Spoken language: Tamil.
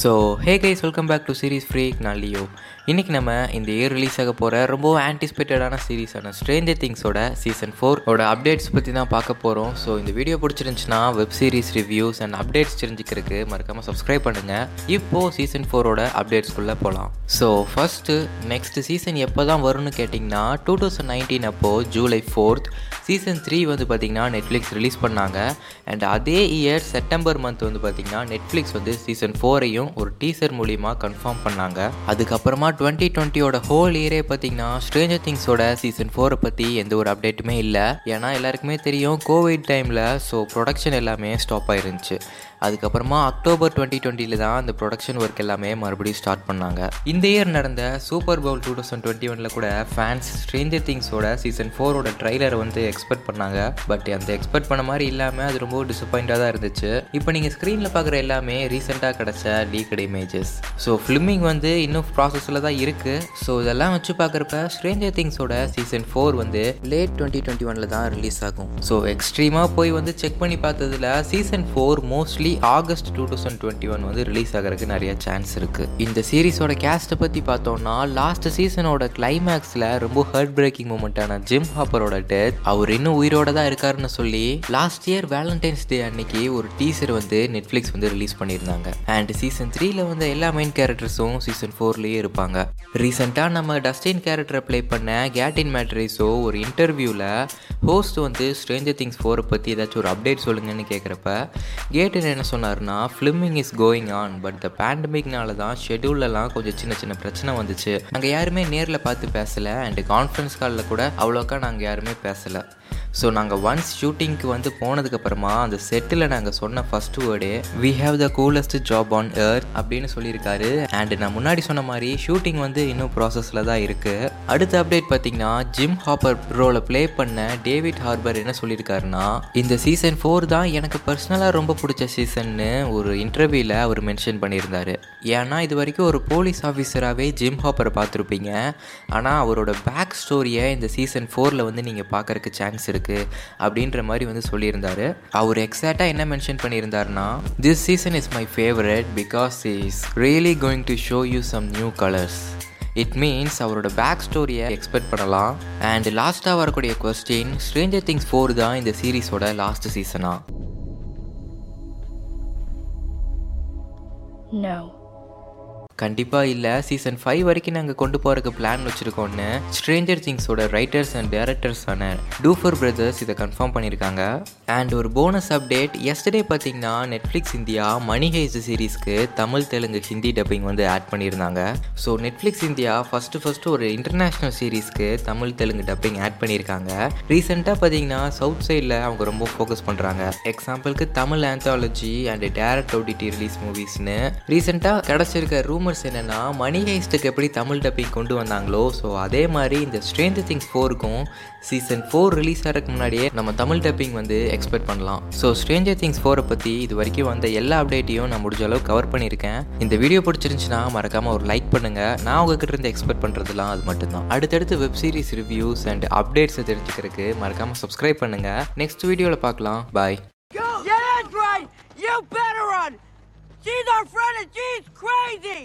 So hey guys welcome back to series freak நான் லியோ. இன்றைக்கி நம்ம இந்த இயர் ரிலீஸ் ஆக போகிற ரொம்ப ஆன்டிசிபேட்டடான சீரீஸான ஸ்ட்ரேஞ்சர் திங்ஸோட சீசன் ஃபோரோட அப்டேட்ஸ் பற்றி தான் பார்க்க போகிறோம் ஸோ இந்த வீடியோ பிடிச்சிருந்துச்சுன்னா web series reviews and updates தெரிஞ்சுக்கிறதுக்கு மறக்காமல் சப்ஸ்கிரைப் பண்ணுங்கள் இப்போது சீசன் ஃபோரோட அப்டேட்ஸ்குள்ளே போகலாம் ஸோ ஃபஸ்ட்டு நெக்ஸ்ட் சீசன் எப்போ தான் வரும்னு கேட்டிங்கன்னா டூ தௌசண்ட் நைன்டீன் அப்போது ஜூலை ஃபோர்த் சீசன் த்ரீ வந்து பார்த்திங்கன்னா நெட்ஃப்ளிக்ஸ் ரிலீஸ் பண்ணாங்க. அண்ட் அதே இயர் செப்டம்பர் மந்த் வந்து பார்த்திங்கன்னா நெட்ஃப்ளிக்ஸ் வந்து சீசன் ஃபோரையும் ஒரு டீசர் மூலிமா கன்ஃபார்ம் பண்ணாங்க. அதுக்கப்புறமா டுவெண்ட்டி டுவெண்ட்டியோட ஹோல் இயரே பார்த்தீங்கன்னா ஸ்ட்ரேஞ்சர் திங்ஸோட சீசன் ஃபோரை பற்றி எந்த ஒரு அப்டேட்டுமே இல்லை. ஏன்னா எல்லாருக்குமே தெரியும் கோவிட் டைமில் ஸோ ப்ரொடக்ஷன் எல்லாமே ஸ்டாப் ஆயிருந்துச்சு. அதுக்கப்புறமா அக்டோபர் டுவெண்ட்டி டுவெண்ட்டியில் தான் அந்த ப்ரொடக்ஷன் ஒர்க் எல்லாமே மறுபடியும் ஸ்டார்ட் பண்ணாங்க. இந்த இயர் நடந்த super bowl two thousand twenty ஒனில் கூட ஃபேன்ஸ் ஸ்ட்ரேஞ்சர் திங்ஸோட சீசன் ஃபோரோட ட்ரைலரை வந்து எக்ஸ்பெக்ட் பண்ணாங்க. பட் அந்த எக்ஸ்பெக்ட் பண்ண மாதிரி இல்லாமல் அது ரொம்ப டிசப்பாயிண்டாக தான் இருந்துச்சு. இப்போ நீங்கள் ஸ்க்ரீனில் பார்க்குற எல்லாமே ரீசெண்டாக கிடச்ச லீக்கட் இமேஜஸ் ஸோ ஃபிலிமிங் வந்து இன்னும் ப்ராசஸில் தான் இருக்குது ஸோ இதெல்லாம் வச்சு பார்க்குறப்ப ஸ்ட்ரேஞ்சர் திங்ஸோட சீசன் ஃபோர் வந்து லேட் டுவெண்ட்டி டுவெண்ட்டி ஒனில் தான் ரிலீஸ் ஆகும். ஸோ எக்ஸ்ட்ரீமாக போய் வந்து செக் பண்ணி பார்த்ததுல season four mostly August two thousand twenty one வந்து ரிலீஸ் ஆகிறதுக்கு நிறைய சான்ஸ் இருக்குது இந்த சீரிஸோட கேஸ்ட்டை பற்றி பார்த்தோம்னா லாஸ்ட் சீசனோட கிளைமேக்ஸில் ரொம்ப ஹர்ட் பிரேக்கிங் மூமெண்ட்டான ஜிம் ஹாப்பரோட டெத் அவர் இன்னும் உயிரோட தான் இருக்காருன்னு சொல்லி லாஸ்ட் இயர் வேலண்டைன்ஸ் டே அன்னைக்கு ஒரு டீசர் வந்து நெட்ஃப்ளிக்ஸ் வந்து ரிலீஸ் பண்ணியிருந்தாங்க. அண்ட் சீசன் த்ரீல வந்து எல்லா மெயின் கேரக்டர்ஸும் சீசன் ஃபோர்லேயே இருப்பாங்க. ரீசெண்டாக நம்ம டஸ்டின் கேரக்டரை ப்ளே பண்ண கேட்டின் மேட்ரிஸோ ஒரு இன்டர்வியூவில் ஹோஸ்ட் வந்து ஸ்ட்ரேஞ்சர் திங்ஸ் ஃபோரை பற்றி ஏதாச்சும் ஒரு அப்டேட் சொல்லுங்கன்னு கேட்குறப்ப கேட்டின் என்ன சொன்னார்னா filming is going on but the பேண்டமிக்னால தான் ஷெடியூல்லலாம் கொஞ்சம் சின்ன சின்ன பிரச்சனை வந்துச்சு. நாங்கள் யாருமே நேரில் பார்த்து பேசலை அண்ட் கான்ஃபரன்ஸ் காலில் கூட அவ்வளோக்கா நாங்கள் யாருமே பேசலை. ஸோ நாங்கள் ஒன்ஸ் ஷூட்டிங்க்கு வந்து போனதுக்கப்புறமா அந்த செட்டில் நாங்கள் சொன்ன first வேர்டே we have the coolest job on earth அப்படின்னு சொல்லியிருக்காரு. அண்ட் நான் முன்னாடி சொன்ன மாதிரி ஷூட்டிங் வந்து இன்னும் ப்ராசஸில் தான் இருக்குது அடுத்த அப்டேட் பார்த்தீங்கன்னா ஜிம் ஹாப்பர் ரோலை ப்ளே பண்ண டேவிட் ஹார்பர் என்ன சொல்லியிருக்காருன்னா இந்த சீசன் ஃபோர் தான் எனக்கு பர்சனலாக ரொம்ப பிடிச்ச சீசன்னு ஒரு இன்டர்வியூவில் அவர் மென்ஷன் பண்ணியிருந்தார். ஏன்னா இது வரைக்கும் ஒரு போலீஸ் ஆஃபீஸராகவே ஜிம் ஹாப்பரை பார்த்துருப்பீங்க. ஆனால் அவரோட பேக் ஸ்டோரியை இந்த சீசன் ஃபோரில் வந்து நீங்கள் பார்க்குறக்கு சான்ஸ் இருக்குது அப்படின்ற மாதிரி வந்து சொல்லியிருந்தாரு. அவர் எக்ஸாக்டாக என்ன mention பண்ணியிருந்தாருன்னா this season is my favourite because is really going to show you some new colours it means அவரோட பேக் ஸ்டோரியை எக்ஸ்பெக்ட் பண்ணலாம். அண்ட் லாஸ்ட்டாக வரக்கூடிய கொஸ்டின் ஸ்ட்ரேஞ்சர் திங்ஸ் ஃபோர் தான் இந்த சீரீஸோட லாஸ்ட் சீசனா No. கண்டிப்பாக இல்லை. சீசன் ஃபைவ் வரைக்கும் நாங்கள் கொண்டு போகிறதுக்கு பிளான் வச்சுருக்கோன்னு ஸ்ட்ரேஞ்சர் திங்ஸோட ரைட்டர்ஸ் அண்ட் டேரக்டர்ஸான டூஃபர் பிரதர்ஸ் இதை கன்ஃபார்ம் பண்ணியிருக்காங்க அண்ட் ஒரு போனஸ் அப்டேட் எஸ்டர்டே பார்த்தீங்கன்னா நெட்ஃப்ளிக்ஸ் இந்தியா மணி ஹேஸ் சீரீஸ்க்கு தமிழ் தெலுங்கு ஹிந்தி டப்பிங் வந்து ஆட் பண்ணியிருந்தாங்க. So Netflix India first first ஒரு இன்டர்நேஷ்னல் சீரீஸ்க்கு தமிழ் தெலுங்கு டப்பிங் ஆட் பண்ணியிருக்காங்க. ரீசெண்டாக பார்த்தீங்கன்னா சவுத் சைடில் அவங்க ரொம்ப ஃபோக்கஸ் பண்ணுறாங்க எக்ஸாம்பிளுக்கு Tamil anthology and direct OTT release மூவிஸ்னு ரீசெண்டாக கிடச்சிருக்க ரூமர்ஸ் என்னென்னா மணி ஹைஸ்ட்டுக்கு எப்படி தமிழ் டப்பிங் கொண்டு வந்தாங்களோ ஸோ அதே மாதிரி இந்த ஸ்ட்ரேஞ்சர் திங்ஸ் ஃபோருக்கும் சீசன் ஃபோர் ரிலீஸ் ஆகிறதுக்கு முன்னாடியே நம்ம தமிழ் டப்பிங் வந்து எக்ஸ்பெக்ட் பண்ணலாம். ஸோ ஸ்ட்ரேஞ்சர் திங்ஸ் ஃபோரை பற்றி இது வரைக்கும் வந்த எல்லா அப்டேட்டையும் நான் முடிஞ்ச அளவு கவர் பண்ணியிருக்கேன். இந்த வீடியோ பிடிச்சிருந்துச்சுன்னா மறக்காமல் ஒரு லைக் பண்ணுங்கள் நான் உங்ககிட்ட இருந்து எக்ஸ்பெக்ட் பண்ணுறதுலாம் அது மட்டும்தான். அடுத்தடுத்து வெப் சீரிஸ் ரிவ்யூஸ் அண்ட் அப்டேட்ஸை தெரிஞ்சுக்கிறதுக்கு மறக்காமல் சப்ஸ்கிரைப் பண்ணுங்கள் நெக்ஸ்ட் வீடியோவில் பார்க்கலாம். பாய் You better run! She's our friend and she's crazy!